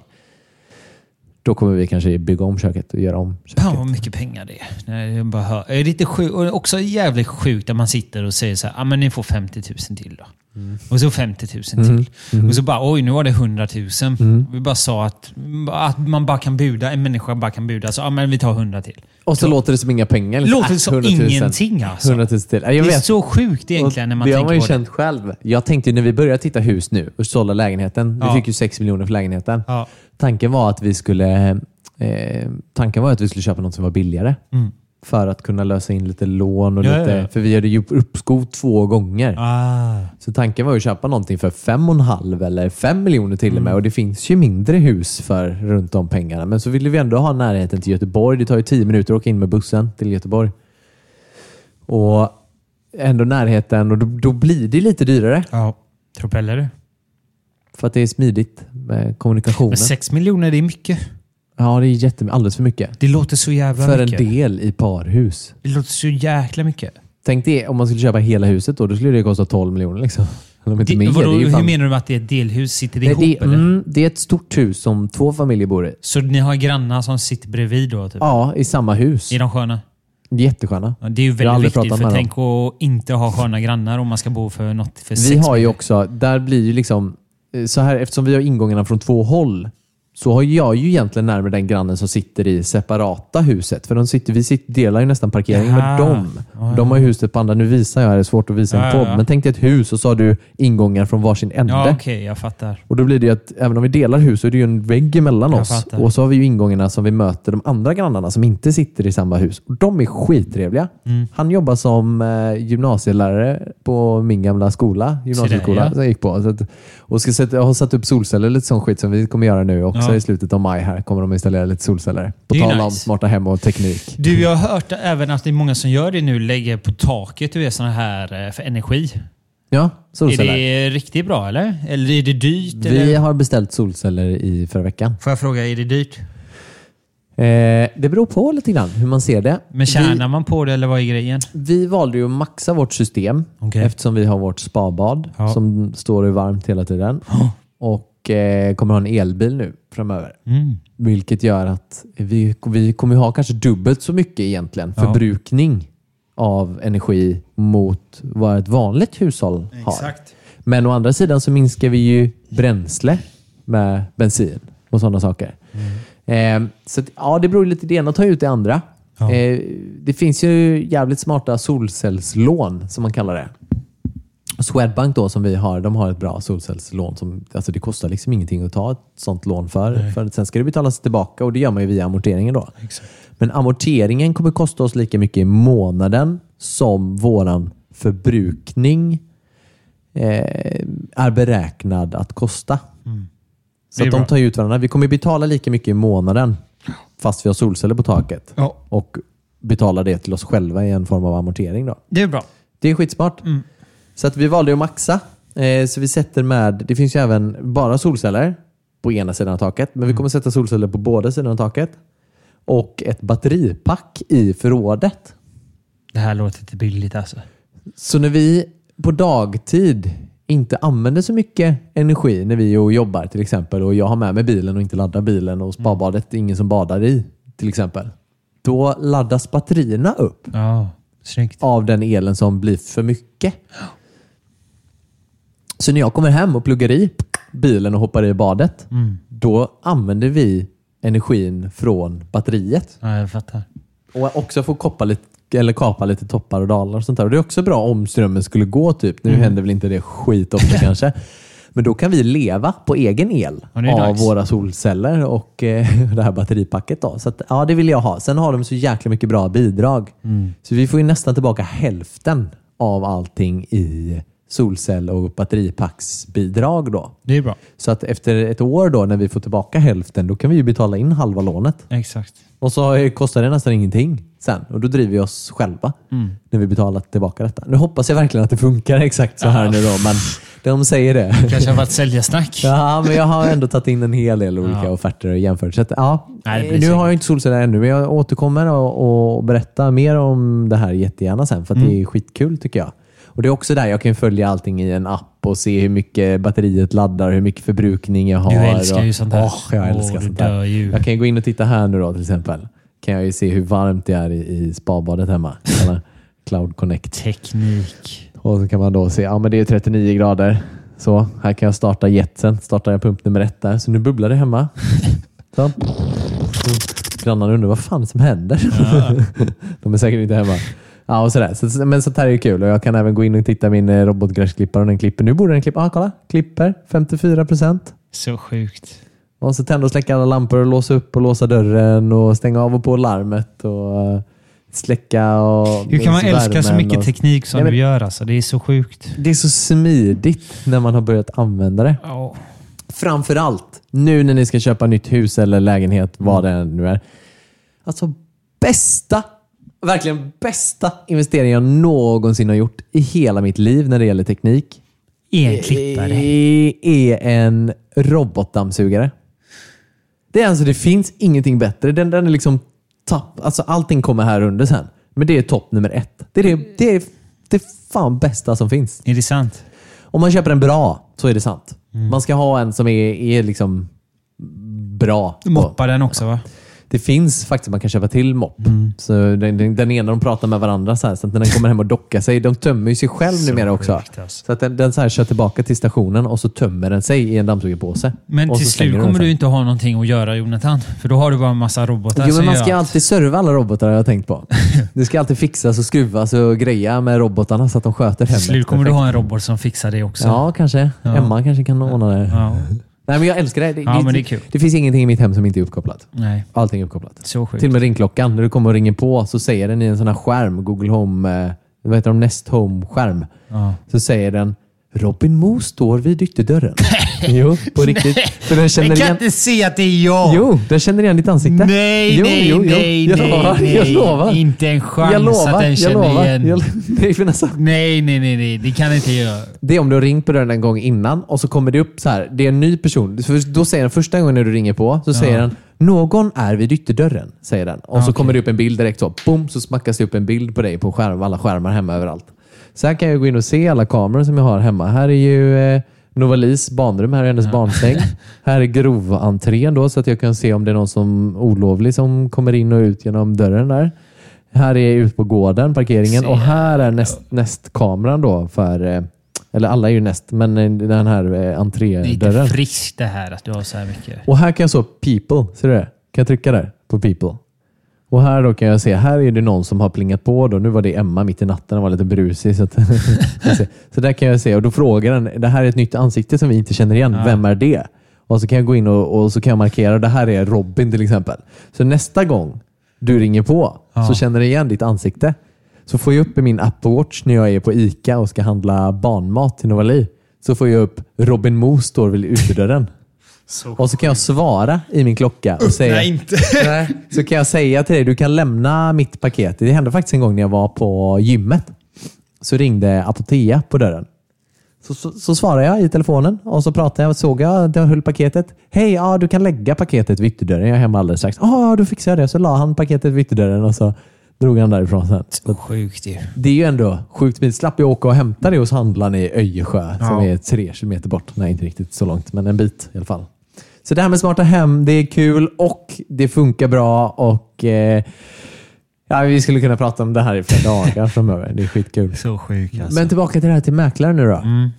då kommer vi kanske bygga om köket och göra om köket. Fan vad mycket pengar det är. Nej, jag bara hör. Det är lite sjukt. Och också jävligt sjukt att man sitter och säger så här, ah, men ni får 50 000 till då. Mm. Och så 50 000 till. Och så bara, oj nu var det 100 000. Mm. Vi bara sa att, att man bara kan buda, en människa bara kan buda. Så ah, men vi tar 100 till. Och så låter det som inga pengar. liksom. Låter Äh, som 100 000. ingenting alltså. 100 000 till. Ja, Jag det är så sjukt egentligen när man det har man tänker ju på det. känt själv. Jag tänkte när vi började titta hus nu och sålde lägenheten. Vi Ja. fick ju 6 miljoner för lägenheten. Ja. Tanken var att vi skulle eh, tanken var att vi skulle köpa något som var billigare. Mm. För att kunna lösa in lite lån. Och Ja, lite, ja. För vi hade ju uppskov två gånger. Ah. Så tanken var att köpa någonting för fem och en halv eller fem miljoner till och med. Och det finns ju mindre hus för runt de pengarna. Men så ville vi ändå ha närheten till Göteborg. Det tar ju tio minuter att åka in med bussen till Göteborg. Och ändå närheten och då, då blir det lite dyrare. Ja, propeller du. För att det är smidigt med kommunikationen. Men 6 miljoner, det är mycket. Ja, det är jätte, alldeles för mycket. Det låter så jävla För en mycket. del i parhus. Det låter så jäkla mycket. Tänk det om man skulle köpa hela huset då. Då skulle det kosta 12 miljoner. Liksom. Eller om inte Det, mer. vadå, det är ju hur fan- menar du med att det är ett delhus? Sitter det Nej, ihop det, eller? mm, det är ett stort hus som två familjer bor i. Så ni har grannar som sitter bredvid då? Typ? Ja, i samma hus. Är de sköna? Jättesköna. Ja, det är ju Jag har väldigt aldrig viktigt. pratat För med tänk att inte ha sköna grannar om man ska bo för något för Vi sex har ju miljoner. också, där blir ju liksom, eh, så här eftersom vi har ingångarna från två håll så har jag ju egentligen närmare den grannen som sitter i separata huset. För de sitter, vi sitter, delar ju nästan parkering med Jaha. dem. Ja, De har ju huset på andra. Nu visar jag, det är svårt att visa en ja, podd. ja. Men tänk dig ett hus och så har du ingångar från varsin ände. Ja, okej. jag fattar. Och då blir det ju att även om vi delar hus så är det ju en vägg emellan oss. Och så har vi ju ingångarna som vi möter de andra grannarna som inte sitter i samma hus. Och de är skittrevliga. Mm. Han jobbar som eh, gymnasielärare på min gamla skola, gymnasieskola ja. som jag gick på. Att, och ska sätta, jag har satt upp solceller lite sån skit som vi kommer göra nu också Ja. i slutet av maj. här kommer de installera lite solceller. På är tal om nice. smarta hem och teknik. Du, jag har hört även att det är många som gör det nu. Lägger på taket du är såna här eh, för energi. Ja, Är solceller. det riktigt bra eller? Eller är det dyrt? Vi eller? har beställt solceller i förra veckan. Får jag fråga, är det dyrt? Eh, det beror på lite grann hur man ser det. Men tjänar man på det eller vad är grejen? Vi valde ju att maxa vårt system Okej. eftersom vi har vårt spabad Ja. som står och varmt hela tiden. Och eh, kommer ha en elbil nu framöver. Mm. Vilket gör att vi, vi kommer ha kanske dubbelt så mycket egentligen Ja. förbrukning av energi mot vad ett vanligt hushåll har. Men å andra sidan så minskar vi ju bränsle med bensin och sådana saker. Eh, så att, ja, det beror lite det ena och ta ut det andra. Ja. Eh, det finns ju jävligt smarta solcellslån som man kallar det. Swedbank då som vi har, de har ett bra solcellslån. Som, alltså det kostar liksom ingenting att ta ett sånt lån för. för sen ska det betalas tillbaka och det gör man ju via amorteringen då. Men amorteringen kommer kosta oss lika mycket i månaden som våran förbrukning eh, är beräknad att kosta. Så Det är att de tar ut varandra. Vi kommer betala lika mycket i månaden fast vi har solceller på taket. Ja. Och betala det till oss själva i en form av amortering. Då. Det är bra. Det är skitsmart. Så att vi valde att maxa. Eh, så vi sätter med, det finns ju även bara solceller på ena sidan av taket. Men vi kommer sätta solceller på båda sidorna av taket. Och ett batteripack i förrådet. Det här låter inte billigt alltså. Så när vi på dagtid inte använder så mycket energi när vi jobbar till exempel och jag har med mig bilen och inte laddar bilen och sparbadet är ingen som badar i till exempel. Då laddas batterierna upp Ja, snyggt. av den elen som blir för mycket. [gasps] Så när jag kommer hem och pluggar i bilen och hoppar i badet, då använder vi energin från batteriet. Ja, jag fattar. Och också få koppa lite, eller kapa lite toppar och dalar och sånt där. Och det är också bra om strömmen skulle gå. typ. Nu Mm. händer väl inte det skitofta [laughs] kanske. Men då kan vi leva på egen el av nice. våra solceller och eh, [laughs] det här batteripacket. Då. Så att, ja, det vill jag ha. Sen har de så jäkla mycket bra bidrag. Mm. Så vi får ju nästan tillbaka hälften av allting i solcell och batteripacksbidrag. Då. Det är bra. Så att efter ett år då när vi får tillbaka hälften, då kan vi ju betala in halva lånet. Exakt. Och så kostar det nästan ingenting sen. Och då driver vi oss själva när vi betalar tillbaka detta. Nu hoppas jag verkligen att det funkar exakt så här nu då, men de säger det. Kanske har varit säljarsnack. Ja, men jag har ändå tagit in en hel del olika Ja. offerter och att, ja, Nej, det nu har jag inte solceller ännu, men jag återkommer och, och berättar mer om det här jättegärna sen, för att Mm. det är skitkul tycker jag. Och Det är också där jag kan följa allting i en app och se hur mycket batteriet laddar, hur mycket förbrukning jag har. Du älskar och, ju sånt där. Åh, jag älskar du sånt ju. Jag kan gå in och titta här nu då till exempel. Kan jag ju se hur varmt det är i, i spabadet hemma. [laughs] Cloud Connect. Teknik. Och så kan man då se, ja men det är 39 grader. Så, här kan jag starta jetsen. Startar jag pump nummer ett där. Så nu bubblar det hemma. [laughs] Så. Grannarna undrar vad fan som händer. [laughs] De är säkert inte hemma. Ja, och sådär. Så, men sånt här är ju kul och jag kan även gå in och titta min eh, robotgräsklippare och den klipper. Nu borde den klippa. Ah, kolla! Klipper 54 procent. Så sjukt. Och så tända och släcka alla lampor och låsa upp och låsa dörren och stänga av och på larmet. Och, eh, släcka och... Hur kan man älska så mycket och- teknik som Nej, men- du gör? Alltså? Det är så sjukt. Det är så smidigt när man har börjat använda det. Ja. Framför allt nu när ni ska köpa nytt hus eller lägenhet, vad det nu är. Alltså bästa, verkligen bästa investeringen jag någonsin har gjort i hela mitt liv när det gäller teknik En klippare. är en robotdammsugare. Det är alltså, det finns ingenting bättre. Den, den är liksom tapp, alltså allting kommer här under sen. Men det är topp nummer ett. Det är det, det, är det fan bästa som finns. Är det sant? Om man köper en bra så är det sant. Mm. Man ska ha en som är, är liksom bra. Moppa den också va? Det finns faktiskt man kan köpa till mopp. Mm. Så den, den, den ena de pratar med varandra så, här, så att när den kommer hem och dockar sig, de tömmer ju sig själv numera också. alltså. Så att den, den så här kör tillbaka till stationen och så tömmer den sig i en dammsugarpåse. Men Och till så slut kommer du inte ha någonting att göra Jonathan. För då har du bara en massa robotar Jo, men man ska alltid serva alla robotar har jag tänkt på. [laughs] Det ska alltid fixas och skruvas och greja med robotarna så att de sköter Till hemmet. slut kommer du perfekt. ha en robot som fixar det också. Ja, kanske. Ja. Emma kanske kan ordna det. Ja. Nej, men jag älskar det. Det, Ja, men det är kul. det finns ingenting i mitt hem som inte är uppkopplat. Nej, Allting är uppkopplat. så sjukt. Till och med ringklockan. När du kommer och ringer på så säger den i en sån här skärm, Google Home, eh, vad heter de, Nest Home-skärm. Ja. Så säger den Robin Mo står vid ytterdörren. [laughs] [laughs] jo, på riktigt. För den känner Jag kan igen... inte se att det är jag! Jo, den känner igen ditt ansikte. Nej, jo, nej, jo, jo. nej, jag nej, lovar, nej. Jag lovar. Inte en chans jag lovar, att den jag känner lovar. igen. Jag, nej, men alltså, Nej, nej, nej, nej. Det kan inte göra. det är om du har ringt på dörren en gång innan och så kommer det upp så här. Det är en ny person. För Då säger den första gången när du ringer på så säger den någon är vid ytterdörren. Säger den. Och så okej. kommer det upp en bild direkt så. Boom, så smackas det upp en bild på dig på skärm, alla skärmar hemma överallt. Så här kan jag gå in och se alla kameror som jag har hemma. Här är ju eh, Novalis barnrum. Här är hennes barnsäng. [laughs] Här är grovantrén då så att jag kan se om det är någon som olovlig som kommer in och ut genom dörren där. Här är ut på gården, parkeringen. Och här är näst, nästkameran då för eh, eller alla är ju näst, men eh, den här eh, Det är entrédörren. inte friskt det här att du har så här mycket. Och här kan jag så people, ser du det? Kan jag trycka där på people? Och här då kan jag se, här är det någon som har plingat på. Då. Nu var det Emma mitt i natten och var lite brusig. Så, att, [laughs] så där kan jag se och då frågar den, det här är ett nytt ansikte som vi inte känner igen. Vem är det? Och så kan jag gå in och, och så kan jag markera, det här är Robin till exempel. Så nästa gång du ringer på så känner den igen ditt ansikte. Så får jag upp i min Apple Watch när jag är på ICA och ska handla barnmat till Novali. Så får jag upp Robin Mo står vid utedörren. Och så kan jag svara i min klocka och säga... Nej, inte. Nej, så kan jag säga till dig, du kan lämna mitt paket. Det hände faktiskt en gång när jag var på gymmet. Så ringde Apotea på dörren. Så, så, så svarade jag i telefonen och så pratade jag såg jag att jag höll paketet. Hej, ja, du kan lägga paketet vid ytterdörren. Jag är hemma alldeles strax. Ja, då fixar jag det. Så la han paketet vid ytterdörren och så drog han därifrån sen. Så Sjukt ju. det är ju ändå sjukt smidigt. Slapp jag åka och hämta det hos handlaren i Öjersjö som Ja. är tre kilometer bort. Nej, inte riktigt så långt, men en bit i alla fall. Så det här med smarta hem, det är kul och det funkar bra och eh, ja, vi skulle kunna prata om det här i flera [laughs] dagar framöver. Det är skitkul. Så sjuk alltså. Men tillbaka till det här till mäklare nu då. Mm.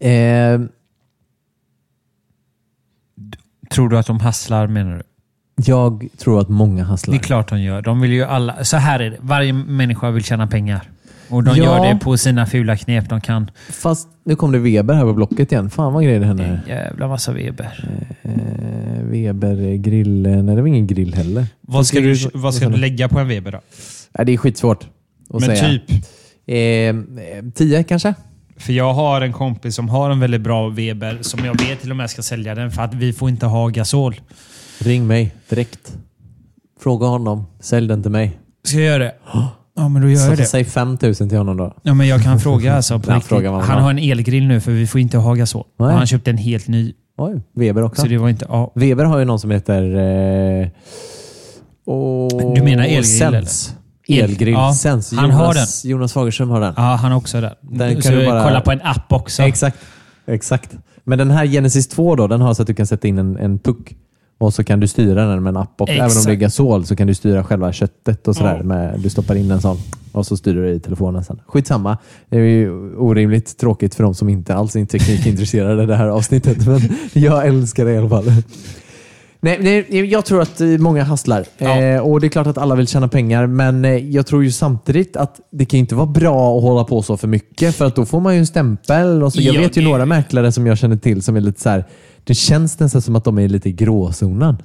Eh, Tror du att de hasslar menar du? jag tror att många Det är hasslar. klart de gör. De vill ju alla... Så här är det. Varje människa vill tjäna pengar. Och de Ja. gör det på sina fula knep de kan. Fast nu kom det Weber här på Blocket igen. Fan vad grejer det hände. En jävla massa Weber. Eh, Weber grill. Nej, det var ingen grill heller. Vad ska, du, vad ska du lägga på en Weber då? Nej, det är skitsvårt att Men säga. typ. Eh, tio kanske? För jag har en kompis som har en väldigt bra Weber som jag vet till och med ska sälja den för att vi får inte ha gasol. Ring mig direkt. Fråga honom. Sälj den till mig. Ska jag göra det? Ja, men då gör Så jag det. säg 5000 till honom då. Ja, men jag kan [laughs] fråga alltså. På riktigt. fråga man Han har. en elgrill nu för vi får inte ha gasol. Och Nej. han köpte en helt ny. Oj, Weber också. Så det var inte... Ja. Weber har ju någon som heter... Eh, och, Du menar elgrill, Sens. eller? Elgrill. Ja, Sens. han har Jonas, Jonas Fagerström har den. ja, han har också det. Den kan så du bara- kolla på en app också. Exakt. Exakt. Men den här Genesis 2 då, den har så att du kan sätta in en, en puck och så kan du styra den med en app. Och även om det är gasol så kan du styra själva köttet och sådär. Ja. Med, du stoppar in en sån och så styr du i telefonen sen. Skitsamma. Det är ju orimligt tråkigt för de som inte alls är teknikintresserade det här avsnittet. Men [laughs] jag älskar det i alla fall. Nej, nej, jag tror att många hasslar. Ja. Eh, och Det är klart att alla vill tjäna pengar, men eh, jag tror ju samtidigt att det kan inte vara bra att hålla på så för mycket, för att då får man ju en stämpel. Och så, jag Ja, vet ju det- några mäklare som jag känner till som är lite så här, det känns nästan som att de är lite i gråzonen.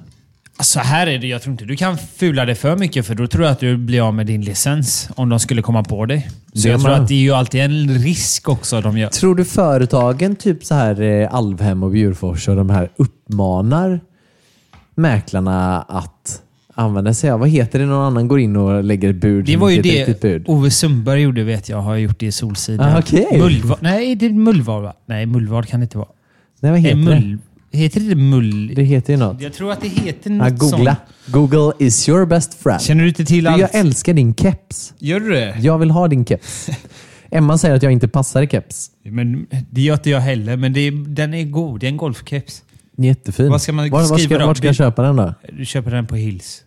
Så här är det. Jag tror inte du kan fula det för mycket för då tror jag att du blir av med din licens om de skulle komma på dig. Så jag tror att det är ju alltid en risk också de gör. Tror du företagen, typ så här eh, Alvhem och Bjurfors och de här uppmanar mäklarna att använda sig av, vad heter det, någon annan går in och lägger ett bud Det var ju det bud? Ove Sundberg gjorde vet jag, har gjort det i Solsidan. Ah, okej. Mullvad, nej, det är Mullvad va? Nej, Mullvad kan det inte vara. Nej, vad Nej, heter det? mull, heter det mull... Det heter ju något. Jag tror att det heter Ja, något googla. Google is your best friend. sånt. Känner du inte till Du, allt? jag älskar din keps. Gör du det? Jag vill ha din keps. [laughs] Emma säger att jag inte passar i keps. Men det gör inte jag heller, men det är, den är god. Det är en golfkeps. Jättefin. Vad ska man var, var skriva ska, då? vart ska jag köpa den då? Du köper den på Hills.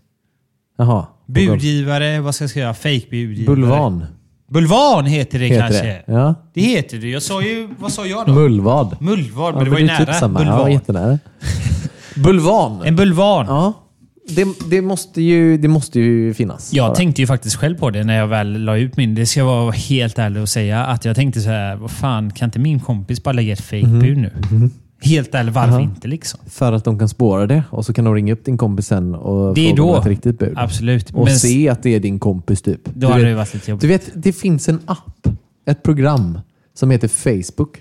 Jaha. Budgivare, vad ska jag skriva? Fake-budgivare. Bulvan Bulvan heter det heter kanske. det. Ja. Det heter det. Jag sa ju... Vad sa jag då? Mullvad. Mullvad, men det var ju nära. typ samma. Bulvan. Ja, jättenära. [laughs] Bulvan. En bulvan. Ja. Det, det, måste ju, det måste ju finnas. Jag tänkte ju faktiskt själv på det när jag väl la ut min. Det ska jag vara helt ärlig och säga. Att jag tänkte så här, vad fan, kan inte min kompis bara lägga ett fake-bud nu? Helt ärligt, varför Jaha. inte liksom? För att de kan spåra det och så kan de ringa upp din kompis sen och Det är fråga då. ett riktigt bud. Absolut. Och Men se att det är din kompis typ. då Du hade vet, det varit lite jobbigt. du vet, det finns en app, ett program som heter Facebook.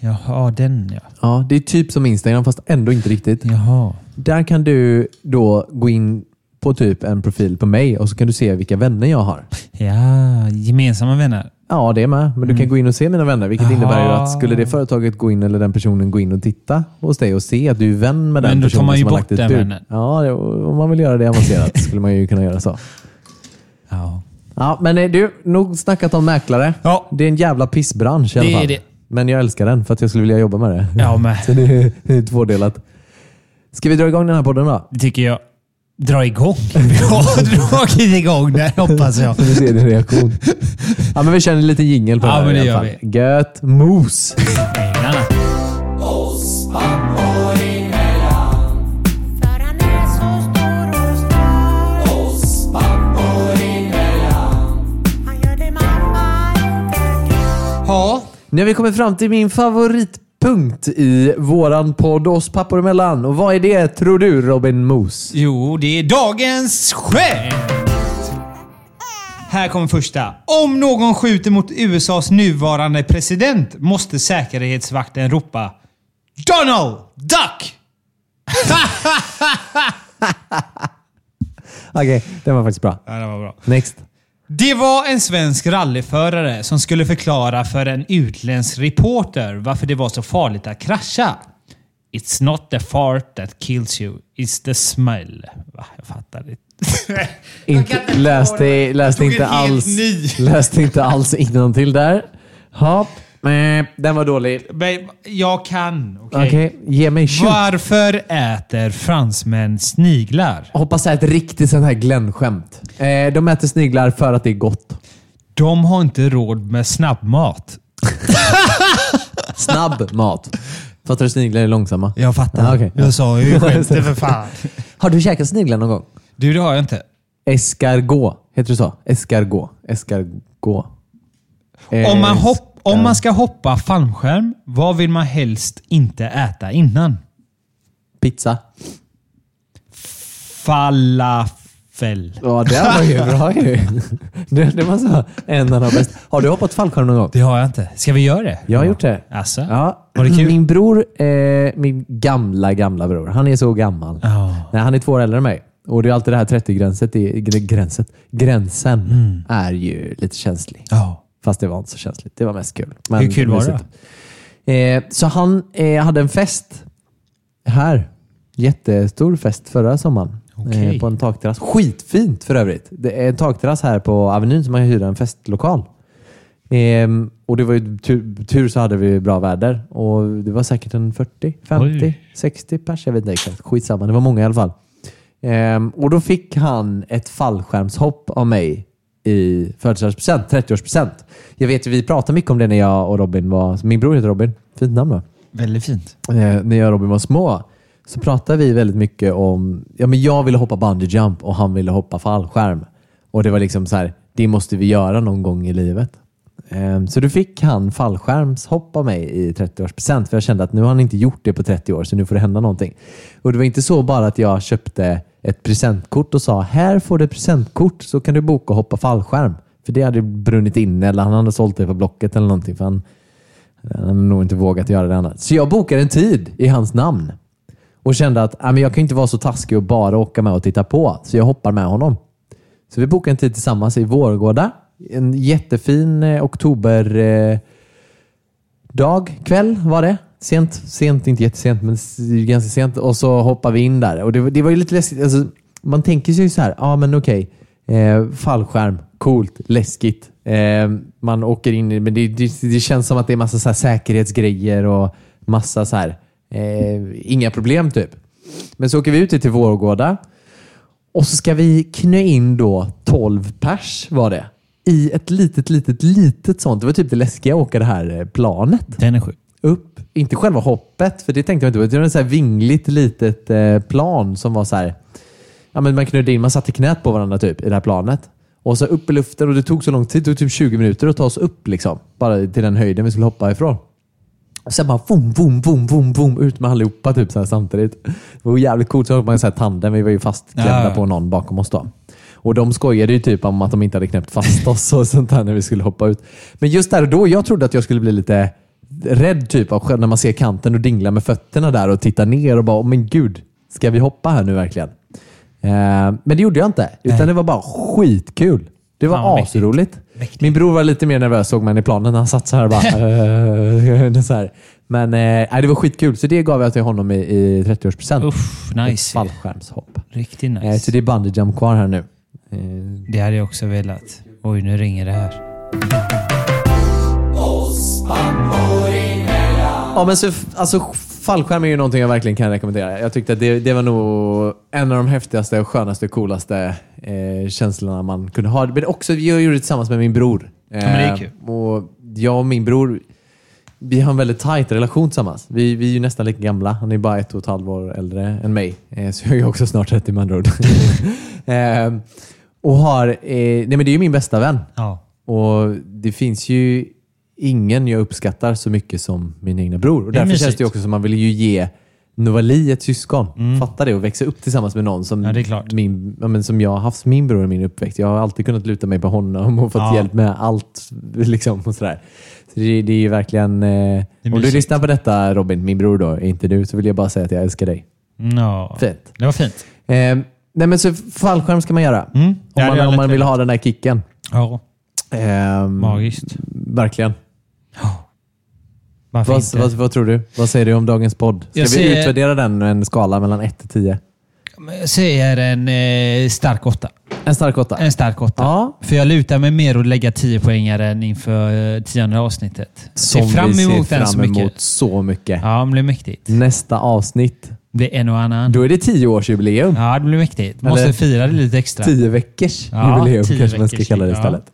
Jaha, den ja. Ja, det är typ som Instagram fast ändå inte riktigt. Jaha. Där kan du då gå in på typ en profil på mig och så kan du se vilka vänner jag har. Ja, gemensamma vänner. Ja, det är med. Men du kan gå in och se mina vänner, vilket Mm. Jaha. innebär ju att skulle det företaget gå in eller den personen gå in och titta hos dig och se att du är vän med den Men då tar personen man ju som har bort lagt ett den bud. vännen. Ja, om man vill göra det avancerat [laughs] skulle man ju kunna göra så. Ja. Ja, men eh, du, nog snackat om mäklare. Ja. Det är en jävla pissbransch i alla Det är fall. det. Men jag älskar den för att jag skulle vilja jobba med det. Ja, men [laughs] Så det är, det är tvådelat. Ska vi dra igång den här podden då? det tycker jag. Dra igång. Vi har dragit igång den hoppas jag. Vi ser din reaktion. Ja, men vi känner lite jingel på Ja, det här men det i alla fall. Mos! Mamma inte kan Ja. Nu har vi kommit fram till min favoritpunkt i våran podd oss pappor emellan. Och vad är det tror du Robin Mos? Jo, det är dagens skämt! Här kommer första. Om någon skjuter mot USAs nuvarande president måste säkerhetsvakten ropa Donald Duck! [laughs] Okej, den var faktiskt bra. Ja, det var bra. Next. Det var en svensk rallyförare som skulle förklara för en utländsk reporter varför det var så farligt att krascha. It's not the fart that kills you, it's the smell. Va? Jag fattar [laughs] inte. Inte, läste läste inte alls, läste inte alls till där. Hopp. Men, den var dålig. Men jag kan. okej? Okej, ge mig shoot. Varför äter fransmän sniglar? Hoppas det är ett riktigt sånt här Glenn-skämt. Eh, de äter sniglar för att det är gott. De har inte råd med snabbmat. [laughs] Snabb mat. Fattar du sniglar är långsamma? Jag fattar. Ja, okej. Jag sa ju [laughs] skämtet för fan. Har du käkat sniglar någon gång? Du, det har jag inte. Escargot. Heter det så? Escargot. Escargot. Om man, hopp, om man ska hoppa fallskärm, vad vill man helst inte äta innan? Pizza. Falafel. Ja, det var ju bra ju. Det, det var så en av de bästa. Har du hoppat fallskärm någon gång? Det har jag inte. Ska vi göra det? Jag har gjort det. Alltså? Ja. Var det kul? Min bror, eh, min gamla, gamla bror, han är så gammal. Ja. Nej, han är två år äldre än mig. Och det är alltid det här 30-gränset, i- gr- gränset, gränsen Mm. är ju lite känslig. Ja. Fast det var inte så känsligt. Det var mest kul. Men Hur kul var det. Eh, så han eh, hade en fest här. Jättestor fest förra sommaren. Okej. Eh, på en takterrass. Skitfint för övrigt. Det är en takterrass här på Avenyn som man kan hyra en festlokal. Ehm, och det var ju tur, tur så hade vi bra väder. Och det var säkert en 40, 50, Oj. 60 pers. Jag vet inte exakt. Skitsamma. Det var många i alla fall. Ehm, och då fick han ett fallskärmshopp av mig i födelsedagspresent, 30-årspresent. Jag vet ju, vi pratade mycket om det när jag och Robin var... Min bror heter Robin. Fint namn va? Väldigt fint. eh, när jag och Robin var små så pratade vi väldigt mycket om... Ja, men jag ville hoppa bungee jump och han ville hoppa fallskärm. Och det var liksom så här, det måste vi göra någon gång i livet. Ehm, Så då fick han fallskärmshopp av mig i 30-årspresent. För jag kände att nu har han inte gjort det på 30 år, så nu får det hända någonting. Och det var inte så bara att jag köpte ett presentkort och sa här får du ett presentkort så kan du boka och hoppa fallskärm. För det hade brunnit inne eller han hade sålt det på Blocket eller någonting. För han, han hade nog inte vågat göra det annat. Så jag bokade en tid i hans namn. Och kände att äh, men jag kan inte vara så taskig och bara åka med och titta på. Så jag hoppar med honom. Så vi bokade en tid tillsammans i Vårgårda. En jättefin eh, oktoberdag, eh, kväll var det. Sent, sent, inte jättesent, men ganska sent. Och så hoppar vi in där. Och det, var- det var ju lite läskigt. Alltså, man tänker sig ju så här, ja ah, men okej, eh, fallskärm, coolt, läskigt. Eh, man åker in i, men det, det, det känns som att det är massa så här säkerhetsgrejer och massa så här, eh, inga problem typ. Men så åker vi ut till Vårgårda. Och så ska vi knö in då 12 pers var det. I ett litet, litet, litet sånt. Det var typ det läskiga att åka det här eh, planet Den är sjuk. Inte själva hoppet, för det tänkte jag inte på. Det var ett så här vingligt litet eh, plan som var så här. Ja, men man knödde in, man satte knät på varandra typ i det här planet. Och så upp i luften och det tog så lång tid. Det tog typ 20 minuter att ta oss upp liksom. Bara till den höjden vi skulle hoppa ifrån. Och sen bara vom, vom, vom, vom, vom, ut med allihopa typ så här samtidigt. Det var jävligt coolt. Så hoppade man så här tandem. Vi var ju fastklämda Ja. på någon bakom oss då. Och de skojade ju typ om att de inte hade knäppt fast oss och sånt där när vi skulle hoppa ut. Men just där och då, jag trodde att jag skulle bli lite rädd typ av när man ser kanten och dinglar med fötterna där och tittar ner och bara, "Åh, men gud, ska vi hoppa här nu verkligen? Eh, men det gjorde jag inte, utan Nej. det var bara skitkul. Det var Fan, asroligt. Mäktigt. Min bror var lite mer nervös såg man i planen han satt så här och bara... [laughs] eh, [laughs] så här. Men eh, det var skitkul, så det gav jag till honom i, i 30-årspresent. Uff, Ett nice. fallskärmshopp. Riktigt Eh, nice. så det är bungee jump kvar här nu. Eh, Det hade jag också velat. Oj, nu ringer det här. Ja, men så, alltså, fallskärm är ju någonting jag verkligen kan rekommendera. Jag tyckte att det, det var nog en av de häftigaste, och skönaste, coolaste eh, känslorna man kunde ha. Men också, jag gjorde det tillsammans med min bror. Eh, men det är kul. Och jag och min bror, vi har en väldigt tajt relation tillsammans. Vi, vi är ju nästan lika gamla. Han är bara ett och ett halvt år äldre än mig. Eh, så jag är också snart 30 med andra ord. [laughs] eh, och har, eh, nej men det är ju min bästa vän. Ja. Och det finns ju ingen jag uppskattar så mycket som min egna bror. Och därför känns det också som man vill ju ge Novali ett syskon. Fatta det och växa upp tillsammans med någon som, Mm. Ja. Min, ja, men som jag har haft min bror i min uppväxt. Jag har alltid kunnat luta mig på honom och fått Ja. hjälp med allt. [laughs] Liksom, och sådär. Så det, det är ju verkligen... Eh, är om du lyssnar på detta Robin, min bror då, inte du, så vill jag bara säga att jag älskar dig. Ja. Fint. Det var fint. Eh, nej men så fallskärm ska man göra. Mm. Om, man, om man vill ha den där kicken. Ja. Ehm, Magiskt. Verkligen. Varför Vad, inte? vad, vad tror du? Vad säger du om dagens podd? Ska Jag vi säger- utvärdera den med en skala mellan 1 till 10? Jag säger en eh, stark åtta. En stark åtta? En stark åtta. Ja. För jag lutar mig mer att lägga 10 poängaren inför eh, tionde avsnittet. Som ser fram vi emot den så fram mycket. emot så mycket. Ja, det blir mäktigt. Nästa avsnitt, Det är en och annan. då är det 10-årsjubileum. Ja, det blir mäktigt. Måste Eller- fira det lite extra. 10 veckors Ja, jubileum 10 kanske man ska veckors, kalla det ja. istället.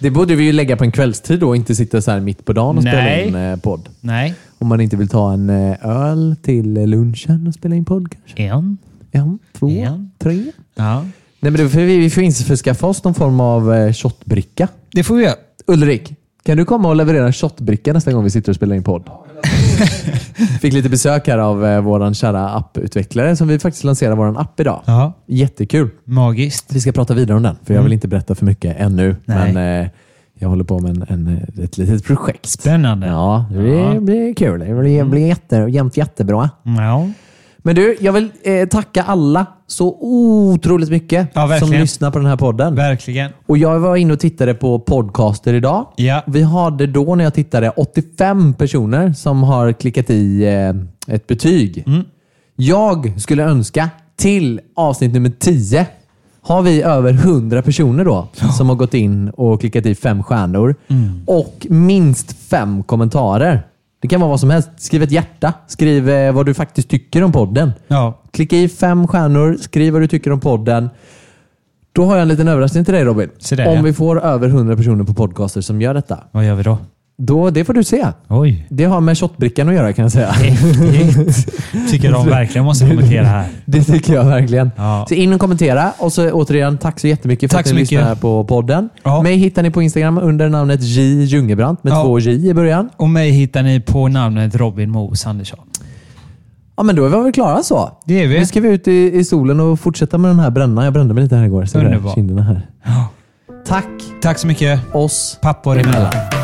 Det borde vi ju lägga på en kvällstid då och inte sitta så här mitt på dagen och spela Nej. in eh, podd. Nej. Om man inte vill ta en eh, öl till lunchen och spela in podd kanske. En. En, två, En. tre. Ja. Nej, men det, för vi, vi får införskaffa oss någon form av eh, shotbricka. Det får vi göra. Ulrik, kan du komma och leverera en shotbricka nästa gång vi sitter och spelar in podd? [laughs] Fick lite besök här av eh, vår kära apputvecklare som vi faktiskt lanserar vår app idag. Ja. Jättekul. Magiskt. Vi ska prata vidare om den, för jag vill inte berätta för mycket ännu. Nej. Men eh, jag håller på med en, en, ett litet projekt. Spännande. Ja, det blir, Ja. blir kul. Det blir, blir jätte, jämt jättebra. Ja. Men du, jag vill eh, tacka alla så otroligt mycket Ja, som lyssnar på den här podden. Verkligen. Och Jag var inne och tittade på podcaster idag. Ja. Vi hade då när jag tittade 85 personer som har klickat i eh, ett betyg. Mm. Jag skulle önska till avsnitt nummer 10 har vi över 100 personer då som har gått in och klickat i fem stjärnor Mm. och minst fem kommentarer. Det kan vara vad som helst. Skriv ett hjärta. Skriv eh, vad du faktiskt tycker om podden. Ja. Klicka i fem stjärnor, skriv vad du tycker om podden. Då har jag en liten överraskning till dig Robin. Se där, om ja. vi får över 100 personer på podcaster som gör detta. Vad gör vi då? Då, det får du se. Oj. Det har med shotbrickan att göra kan jag säga. Tycker de verkligen måste kommentera här. [laughs] Det tycker jag verkligen. Ja. Så in och kommentera. Och så återigen, tack så jättemycket för Tack att ni lyssnar på podden. Ja. Mig hittar ni på Instagram under namnet J Ljungebrant med Ja. två J i början. Och mig hittar ni på namnet Robin Moos Andersson. Ja, men då är vi väl klara så. Det är vi. Nu ska vi ut i, i solen och fortsätta med den här brännan. Jag brände mig lite här igår. Så kinderna här. Ja. Tack Tack så mycket. oss Pappor emellan.